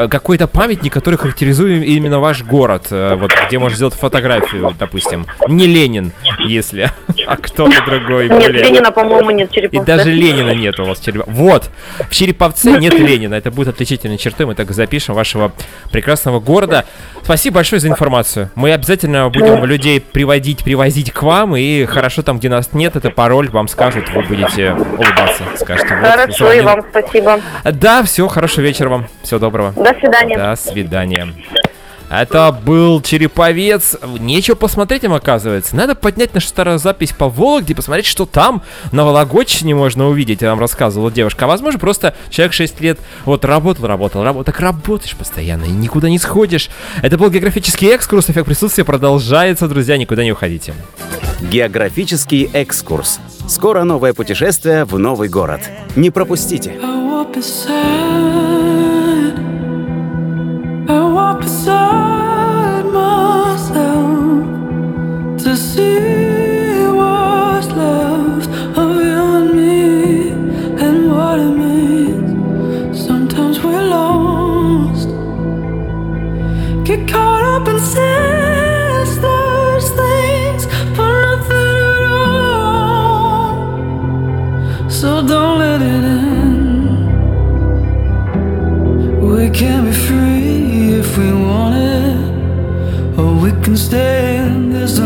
какой-то памятник, который характеризует именно ваш город, э, вот где можно сделать фотографию, допустим. Не Ленин, если, а кто-то другой. Нет, Ленина, по-моему, нет Череповце. И даже Ленина нет у вас Череповце. Вот, в Череповце нет Ленина, это будет отличительной чертой, мы так запишем вашего прекрасного города. Спасибо большое за информацию. Мы обязательно будем людей приводить, привозить к вам, и хорошо там, где нас нет, это пароль, вам скажут, вы будете улыбаться, скажете. Вот, хорошо, и вам спасибо. Да, все, хорошего вечера вам, всего доброго. До свидания. До свидания. Это был Череповец. Нечего посмотреть им, оказывается. Надо поднять нашу старую запись по Вологде, посмотреть, что там на Вологодчине можно увидеть. Я вам рассказывала девушка. А возможно, просто человек 6 лет вот работал, работал, работал. Так работаешь постоянно и никуда не сходишь. Это был географический экскурс. Эффект присутствия продолжается, друзья. Никуда не уходите. Географический экскурс. Скоро новое путешествие в новый город. Не пропустите. I walk beside myself to see stand this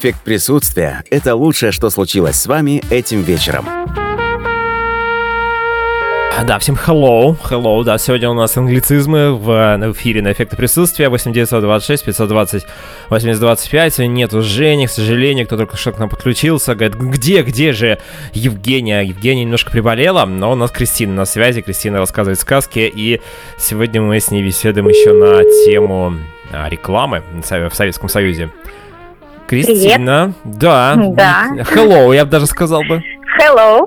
Эффект присутствия — это лучшее, что случилось с вами этим вечером. Да, всем hello, hello, да, сегодня у нас англицизмы в, эфире на эффекты присутствия 8926 520 8025. Нету Жени, к сожалению, кто только что к нам подключился, говорит, где, где же Евгения? Евгения немножко приболела, но у нас Кристина на связи, Кристина рассказывает сказки, и сегодня мы с ней беседуем еще на тему а, рекламы в Советском Союзе. Кристина, Привет. да, да, hello, я бы даже сказал бы. Hello.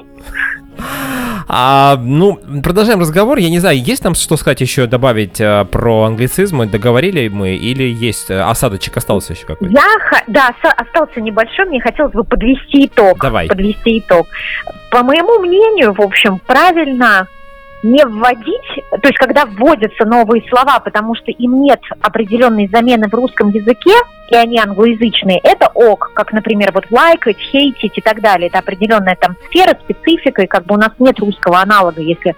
А, ну, продолжаем разговор. Я не знаю, есть нам что сказать еще добавить а, про англицизмы? Договорили мы или есть а, осадочек остался еще какой-то? Я, да, остался небольшой, мне хотелось бы подвести итог. Давай. Подвести итог. По моему мнению, в общем, правильно не вводить, то есть когда вводятся новые слова, потому что им нет определенной замены в русском языке, и они англоязычные, это ок, как, например, вот лайкать, хейтить и так далее. Это определенная там сфера, специфика, и как бы у нас нет русского аналога, если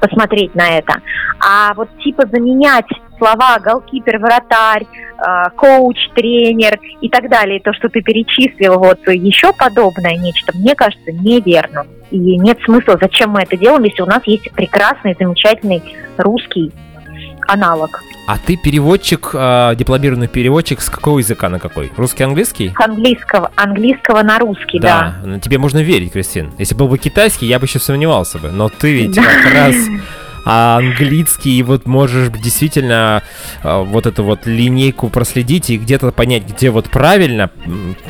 посмотреть на это. А вот типа заменять слова голкипер, вратарь, э, коуч, тренер и так далее, то, что ты перечислил, вот еще подобное нечто, мне кажется, неверно. И нет смысла, зачем мы это делаем, если у нас есть прекрасный, замечательный русский аналог. А ты переводчик, э, дипломированный переводчик с какого языка на какой? Русский, английский? Английского, английского на русский, да. Да, тебе можно верить, Кристин. Если был бы китайский, я бы еще сомневался бы. Но ты ведь да. как раз а английский, и вот можешь действительно а, вот эту вот линейку проследить и где-то понять, где вот правильно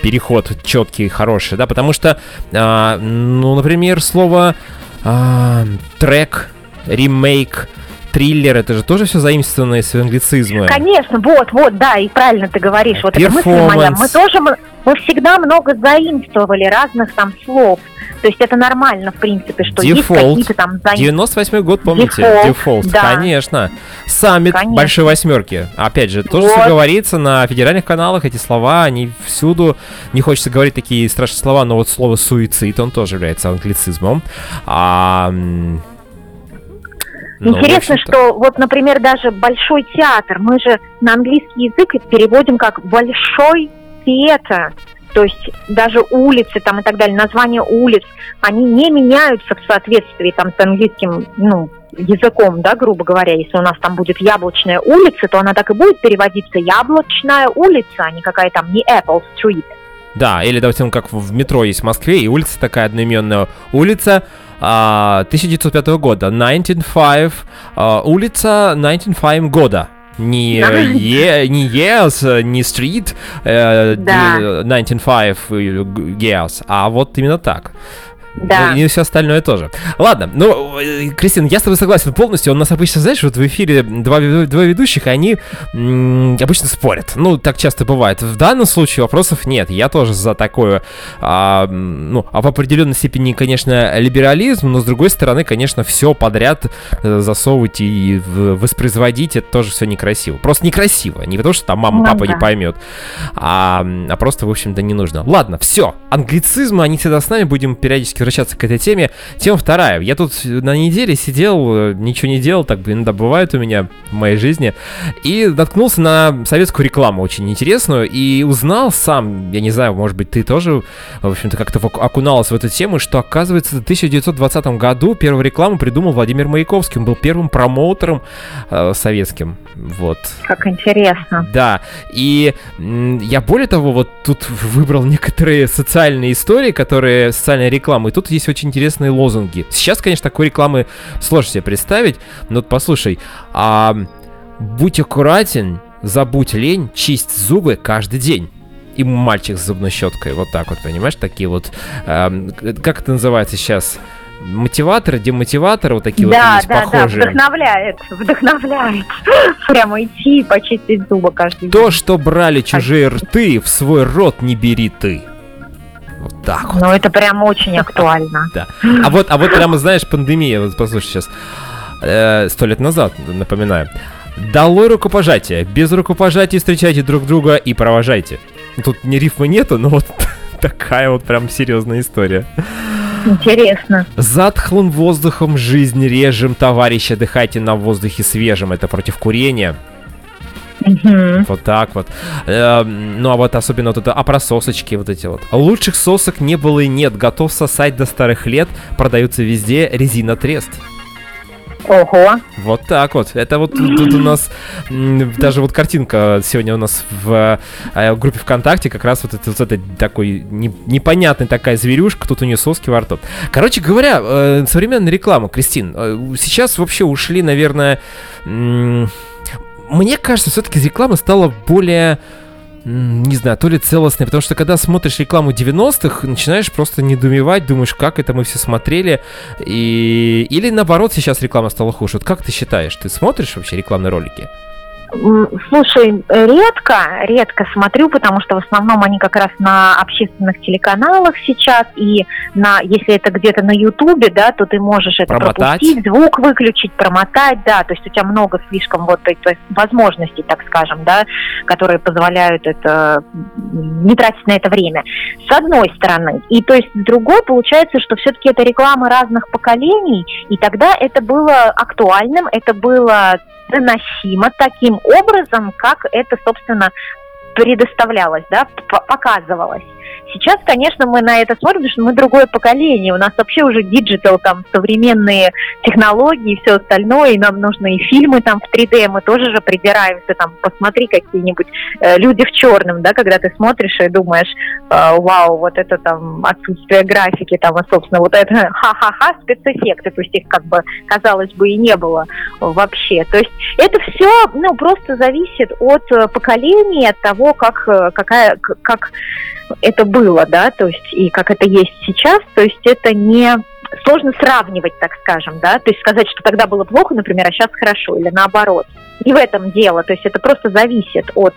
переход четкий хороший, да, потому что, а, ну, например, слово а, трек, ремейк, триллер, это же тоже все заимствованное из англицизма. Конечно, вот, вот, да, и правильно ты говоришь, вот это мысль моя. Мы тоже, мы всегда много заимствовали разных там слов. То есть это нормально, в принципе, что Default. есть какие-то там... За... 98 год, помните? Default, да. конечно. Саммит конечно. Большой Восьмерки. Опять же, тоже вот. все говорится на федеральных каналах, эти слова, они всюду. Не хочется говорить такие страшные слова, но вот слово суицид, он тоже является англицизмом. А, ну, Интересно, что вот, например, даже большой театр, мы же на английский язык переводим как большой театр. То есть даже улицы там и так далее, названия улиц, они не меняются в соответствии там с английским, ну, языком, да, грубо говоря, если у нас там будет яблочная улица, то она так и будет переводиться. Яблочная улица, а не какая там не Apple Street. Да, или, допустим, как в метро есть в Москве, и улица такая одноименная. Улица, 1905 а, года, 195, а, улица 195 года не, е, не Years, не Street э, да. 195 Years, а вот именно так. Да. И все остальное тоже. Ладно, ну, э, Кристина, я с тобой согласен полностью. У нас обычно, знаешь, вот в эфире два, два ведущих, они м- обычно спорят. Ну, так часто бывает. В данном случае вопросов нет. Я тоже за такое, а, ну, а в определенной степени, конечно, либерализм, но с другой стороны, конечно, все подряд э, засовывать и воспроизводить, это тоже все некрасиво. Просто некрасиво. Не потому, что там мама, ну папа не поймет, а, а просто, в общем-то, не нужно. Ладно, все. Англицизмы, они всегда с нами, будем периодически возвращаться к этой теме. Тема вторая. Я тут на неделе сидел, ничего не делал, так иногда бывает у меня в моей жизни, и наткнулся на советскую рекламу очень интересную, и узнал сам, я не знаю, может быть, ты тоже, в общем-то, как-то окуналась в эту тему, что, оказывается, в 1920 году первую рекламу придумал Владимир Маяковский. Он был первым промоутером э, советским. Вот. Как интересно. Да. И я более того, вот тут выбрал некоторые социальные истории, которые социальная реклама, и тут есть очень интересные лозунги. Сейчас, конечно, такой рекламы сложно себе представить, но вот послушай, а, будь аккуратен, забудь лень, чисть зубы каждый день и мальчик с зубной щеткой. Вот так вот, понимаешь, такие вот... Э, как это называется сейчас? мотиваторы, демотиваторы, вот такие да, вот есть да, похожие. Да, вдохновляет, вдохновляет. Прямо идти и почистить зубы каждый день. То, что брали чужие рты, в свой рот не бери ты. Вот так вот. Ну, это прям очень актуально. Да. А вот, а вот прямо, знаешь, пандемия, вот послушай сейчас, э, сто лет назад, напоминаю. Долой рукопожатие. Без рукопожатия встречайте друг друга и провожайте. Тут ни рифмы нету, но вот такая вот прям серьезная история. Интересно. Затхлым воздухом жизнь режем, товарищи, отдыхайте на воздухе свежем. Это против курения. Угу. Вот так вот. Э, ну а вот особенно вот это, а про сосочки вот эти вот. Лучших сосок не было и нет. Готов сосать до старых лет. Продаются везде резина трест. Ого. Вот так вот. Это вот тут у нас даже вот картинка сегодня у нас в э, группе ВКонтакте как раз вот это, вот это такой не, непонятная такая зверюшка, тут у нее соски во рту. Короче говоря, э, современная реклама, Кристин, э, сейчас вообще ушли, наверное, мне кажется, все-таки реклама стала более не знаю, то ли целостной, потому что когда смотришь рекламу 90-х, начинаешь просто недоумевать, думаешь, как это мы все смотрели, и... или наоборот сейчас реклама стала хуже. Вот как ты считаешь, ты смотришь вообще рекламные ролики? Слушай, редко, редко смотрю, потому что в основном они как раз на общественных телеканалах сейчас, и на, если это где-то на Ютубе, да, то ты можешь это промотать. пропустить, звук выключить, промотать, да, то есть у тебя много слишком вот этих возможностей, так скажем, да, которые позволяют это не тратить на это время. С одной стороны. И то есть с другой получается, что все-таки это реклама разных поколений, и тогда это было актуальным, это было доносимо таким образом, как это, собственно, предоставлялось, да, показывалось. Сейчас, конечно, мы на это смотрим, потому что мы другое поколение. У нас вообще уже digital, там, современные технологии и все остальное, и нам нужны и фильмы там в 3D, мы тоже же придираемся, там, посмотри какие-нибудь э, люди в черном, да, когда ты смотришь и думаешь, э, вау, вот это там отсутствие графики, там, а, собственно, вот это ха-ха-ха спецэффекты, то есть их как бы, казалось бы, и не было вообще. То есть это все, ну, просто зависит от э, поколения, от того, как, э, какая, как это было, да, то есть и как это есть сейчас, то есть это не сложно сравнивать, так скажем, да, то есть сказать, что тогда было плохо, например, а сейчас хорошо, или наоборот. Не в этом дело, то есть это просто зависит от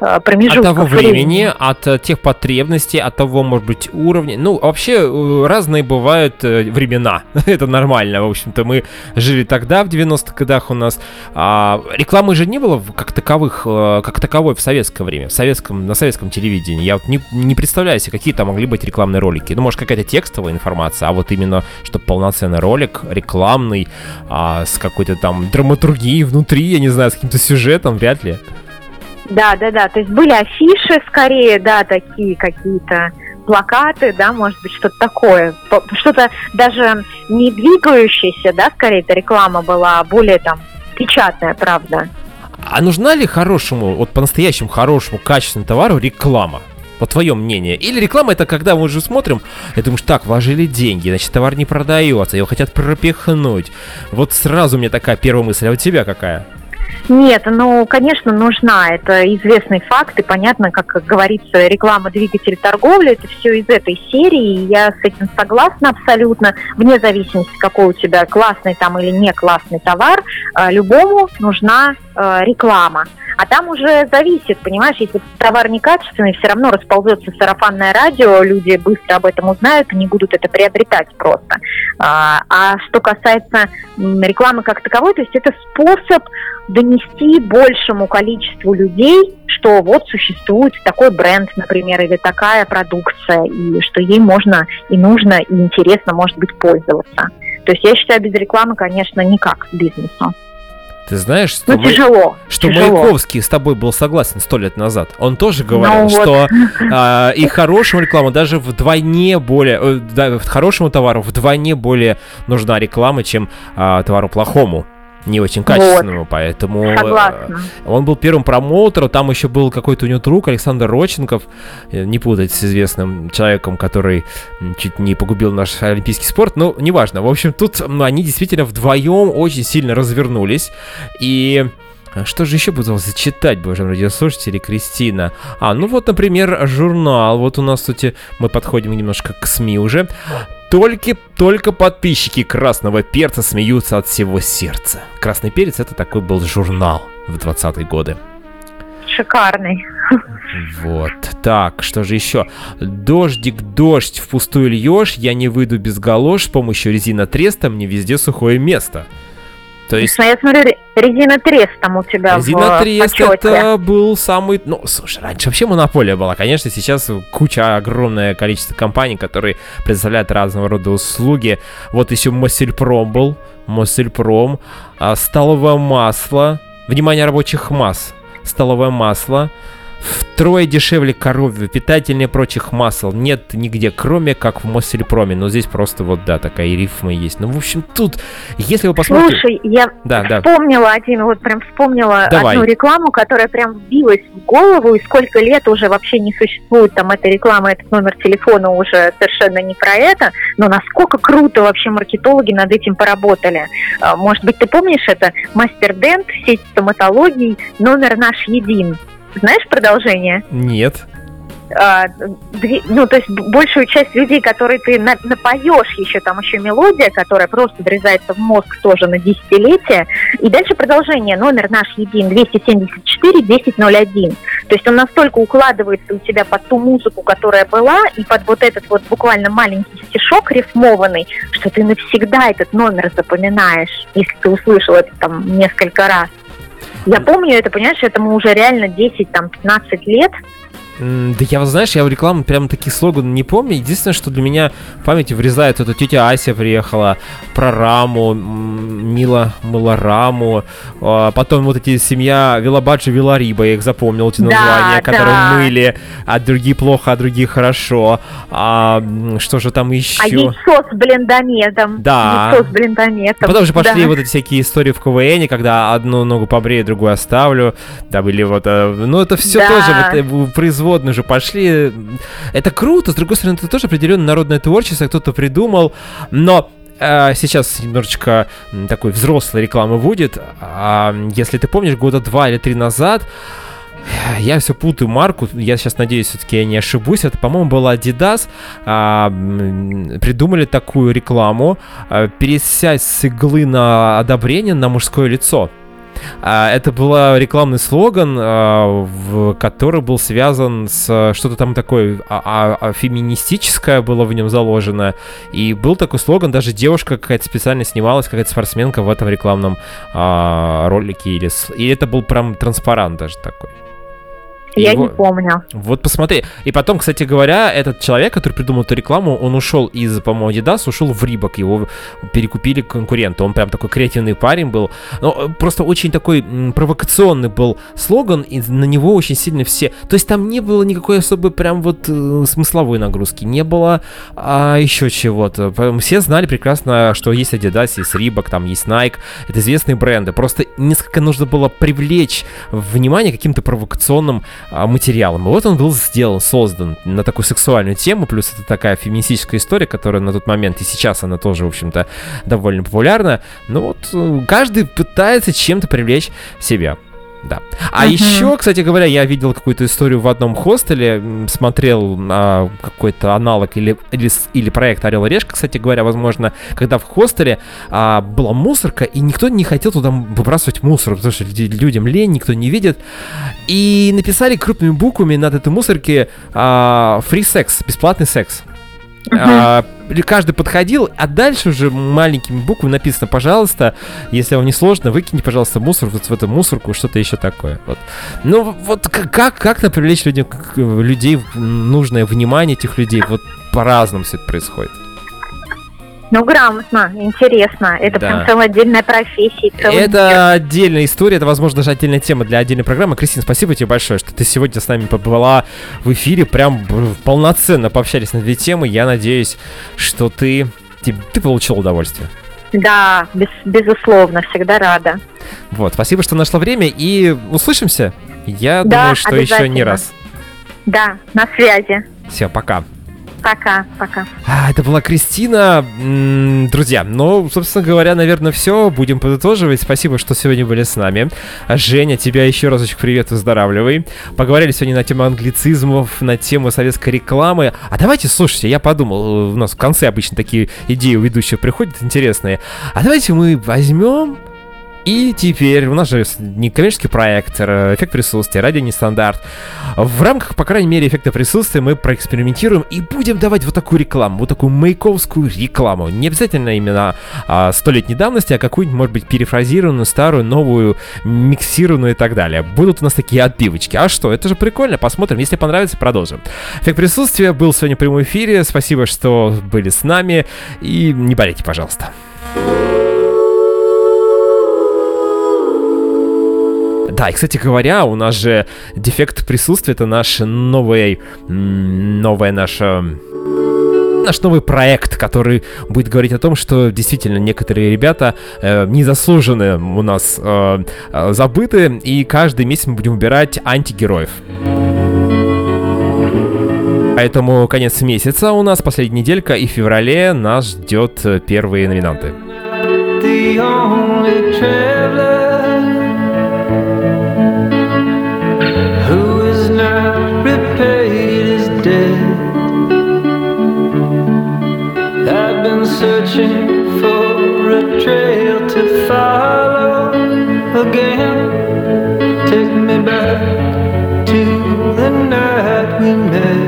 Э, промежутков От того времени, от э, тех потребностей, от того, может быть, уровня. Ну, вообще, э, разные бывают времена. Это нормально, в общем-то. Мы жили тогда, в 90-х годах у нас. А, рекламы же не было как таковых, как таковой в советское время, в советском, на советском телевидении. Я вот не, не представляю себе, какие там могли быть рекламные ролики. Ну, может, какая-то текстовая информация, а вот именно, чтобы полноценный ролик, рекламный, а, с какой-то там драматургией внутри, я не знаю, с каким-то сюжетом, вряд ли. Да, да, да. То есть были афиши скорее, да, такие какие-то плакаты, да, может быть, что-то такое. Что-то даже не двигающееся, да, скорее это реклама была, а более там печатная, правда. А нужна ли хорошему, вот по-настоящему хорошему, качественному товару реклама? по твое мнение? Или реклама это когда мы уже смотрим, и думаешь, так, вложили деньги, значит, товар не продается, его хотят пропихнуть. Вот сразу мне такая первая мысль, а у тебя какая? Нет, ну, конечно, нужна. Это известный факт, и понятно, как говорится, реклама двигатель торговли, это все из этой серии, и я с этим согласна абсолютно, вне зависимости, какой у тебя классный там или не классный товар, э, любому нужна э, реклама. А там уже зависит, понимаешь, если товар некачественный, все равно расползется сарафанное радио, люди быстро об этом узнают, и не будут это приобретать просто. А, а что касается рекламы как таковой, то есть это способ донести большему количеству людей, что вот существует такой бренд, например, или такая продукция, и что ей можно и нужно, и интересно, может быть, пользоваться. То есть я считаю, без рекламы, конечно, никак бизнесу. Ты знаешь, что, ну, тяжело, что тяжело. Маяковский с тобой был согласен сто лет назад. Он тоже говорил, ну, что вот. а, и хорошему рекламу даже вдвойне более, э, да, хорошему товару вдвойне более нужна реклама, чем а, товару плохому не очень качественному, вот. поэтому э, Согласна. он был первым промоутером, там еще был какой-то у него друг Александр Роченков, э, не путать с известным человеком, который чуть не погубил наш олимпийский спорт, но неважно. В общем, тут они действительно вдвоем очень сильно развернулись, и что же еще буду зачитать, боже радиослушатели, Кристина? А, ну вот, например, журнал. Вот у нас, кстати, мы подходим немножко к СМИ уже. Только, только подписчики Красного Перца смеются от всего сердца. Красный Перец это такой был журнал в 20-е годы. Шикарный. Вот. Так, что же еще? Дождик, дождь, впустую льешь, я не выйду без галош, с помощью резина треста мне везде сухое место. То есть... Я смотрю, резина трест там у тебя Резина в трест почете. это был самый... Ну, слушай, раньше вообще монополия была. Конечно, сейчас куча, огромное количество компаний, которые предоставляют разного рода услуги. Вот еще Моссельпром был. Моссельпром. А, столовое масло. Внимание рабочих масс. столовое масло втрое дешевле коровьего, питательнее прочих масел нет нигде, кроме как в Моссельпроме. Но здесь просто вот, да, такая рифма есть. Ну, в общем, тут, если вы посмотрите... Слушай, я да, вспомнила да. один, вот прям вспомнила Давай. одну рекламу, которая прям вбилась в голову, и сколько лет уже вообще не существует там эта реклама, этот номер телефона уже совершенно не про это, но насколько круто вообще маркетологи над этим поработали. А, может быть, ты помнишь это? Мастер Дент, сеть стоматологий, номер наш един. Знаешь продолжение? Нет. А, ну, то есть большую часть людей, которые ты на, напоешь, еще там еще мелодия, которая просто врезается в мозг тоже на десятилетие. И дальше продолжение. Номер наш един 274 1001. То есть он настолько укладывается у тебя под ту музыку, которая была, и под вот этот вот буквально маленький стишок рифмованный, что ты навсегда этот номер запоминаешь, если ты услышал это там несколько раз. Я помню это, понимаешь, этому уже реально 10-15 лет. Да я, вот знаешь, я в рекламу прям таких слоганов не помню. Единственное, что для меня в памяти врезает, это тетя Ася приехала, про Раму, Мила мыла Раму, а потом вот эти семья Вилабаджи Вилариба, я их запомнил, эти названия, да, которые да. мыли, а другие плохо, а другие хорошо. А, что же там еще? А яйцо с блендометом. Да. Яйцо с блендометом. Потом же пошли да. вот эти всякие истории в КВН, когда одну ногу побрею, другую оставлю. Да, были вот... Э, ну, это все да. тоже вот э, производство производные уже пошли. Это круто, с другой стороны, это тоже определенно народное творчество, кто-то придумал, но э, сейчас немножечко такой взрослой рекламы будет. А, если ты помнишь, года два или три назад я все путаю марку, я сейчас надеюсь, все-таки я не ошибусь. Это, по-моему, была Adidas. А, придумали такую рекламу. А, пересядь с иглы на одобрение на мужское лицо. А, это был рекламный слоган, а, который был связан с что-то там такое а, феминистическое было в нем заложено. И был такой слоган, даже девушка какая-то специально снималась, какая-то спортсменка в этом рекламном ролике. Или, или это был прям транспарант даже такой. Я его... не помню. Вот посмотри. И потом, кстати говоря, этот человек, который придумал эту рекламу, он ушел из, по-моему, Adidas, ушел в Рибок, его перекупили конкуренты. Он прям такой креативный парень был. Но э, просто очень такой провокационный был слоган, и на него очень сильно все... То есть там не было никакой особой прям вот э, смысловой нагрузки, не было а, еще чего-то. Все знали прекрасно, что есть Adidas, есть Reebok, там есть Nike, это известные бренды. Просто несколько нужно было привлечь внимание каким-то провокационным материалом. И вот он был сделан, создан на такую сексуальную тему, плюс это такая феминистическая история, которая на тот момент и сейчас она тоже, в общем-то, довольно популярна. Ну вот э, каждый пытается чем-то привлечь себя. Да. А uh-huh. еще, кстати говоря, я видел какую-то историю в одном хостеле, смотрел а, какой-то аналог или, или, или проект Орел и Решка, кстати говоря, возможно, когда в хостеле а, была мусорка, и никто не хотел туда выбрасывать мусор, потому что людям лень, никто не видит. И написали крупными буквами над этой мусорки а, free секс, бесплатный секс. Uh-huh. А, каждый подходил, а дальше уже маленькими буквами написано, пожалуйста, если вам не сложно, выкиньте, пожалуйста, мусор вот в эту мусорку, что-то еще такое. Вот. Ну, вот как, как-то привлечь людей, людей, нужное внимание этих людей, вот по-разному все это происходит. Ну, грамотно, интересно. Это да. прям целая отдельная профессия. Это мир. отдельная история, это, возможно, даже отдельная тема для отдельной программы. Кристина, спасибо тебе большое, что ты сегодня с нами побыла в эфире. Прям полноценно пообщались на две темы. Я надеюсь, что ты, ты, ты получил удовольствие. Да, без, безусловно, всегда рада. Вот, спасибо, что нашла время, и услышимся. Я да, думаю, что еще не раз. Да, на связи. Все, пока. Пока, пока. А, это была Кристина. Друзья, ну, собственно говоря, наверное, все. Будем подытоживать. Спасибо, что сегодня были с нами. Женя, тебя еще разочек привет, выздоравливай. Поговорили сегодня на тему англицизмов, на тему советской рекламы. А давайте, слушайте, я подумал, у нас в конце обычно такие идеи у ведущего приходят интересные. А давайте мы возьмем и теперь у нас же некоммерческий проект, э, эффект присутствия, радио нестандарт. В рамках, по крайней мере, эффекта присутствия мы проэкспериментируем и будем давать вот такую рекламу, вот такую мейковскую рекламу. Не обязательно именно а, столетней давности, а какую-нибудь, может быть, перефразированную, старую, новую, миксированную и так далее. Будут у нас такие отбивочки. А что, это же прикольно, посмотрим. Если понравится, продолжим. Эффект присутствия был сегодня в прямом эфире. Спасибо, что были с нами. И не болейте, пожалуйста. Да, и, кстати говоря, у нас же дефект присутствия — это наш новый, новая наша наш новый проект, который будет говорить о том, что действительно некоторые ребята э, незаслуженно у нас э, э, забыты, и каждый месяц мы будем выбирать антигероев. Поэтому конец месяца у нас, последняя неделька, и в феврале нас ждет э, первые номинанты. Searching for a trail to follow again. Take me back to the night we met.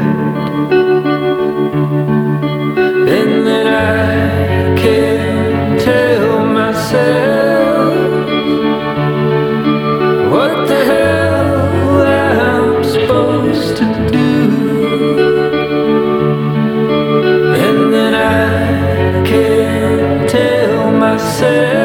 И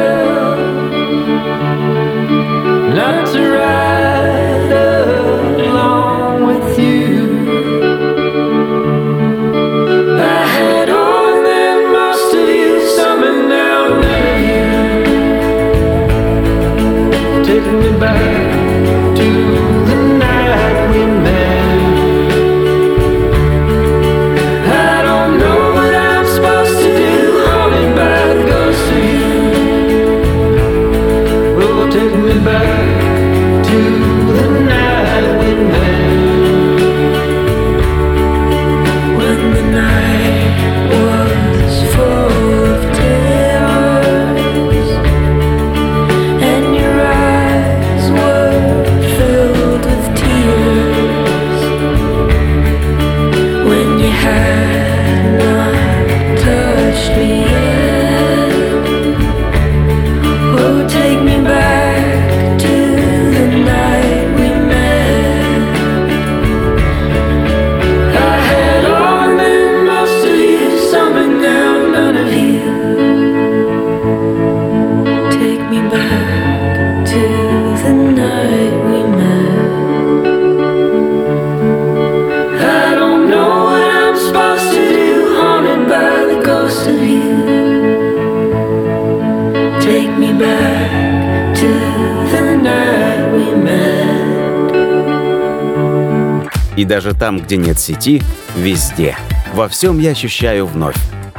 даже там, где нет сети, везде. Во всем я ощущаю вновь.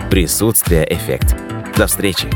Присутствие эффект. До встречи!